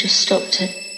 just stopped it.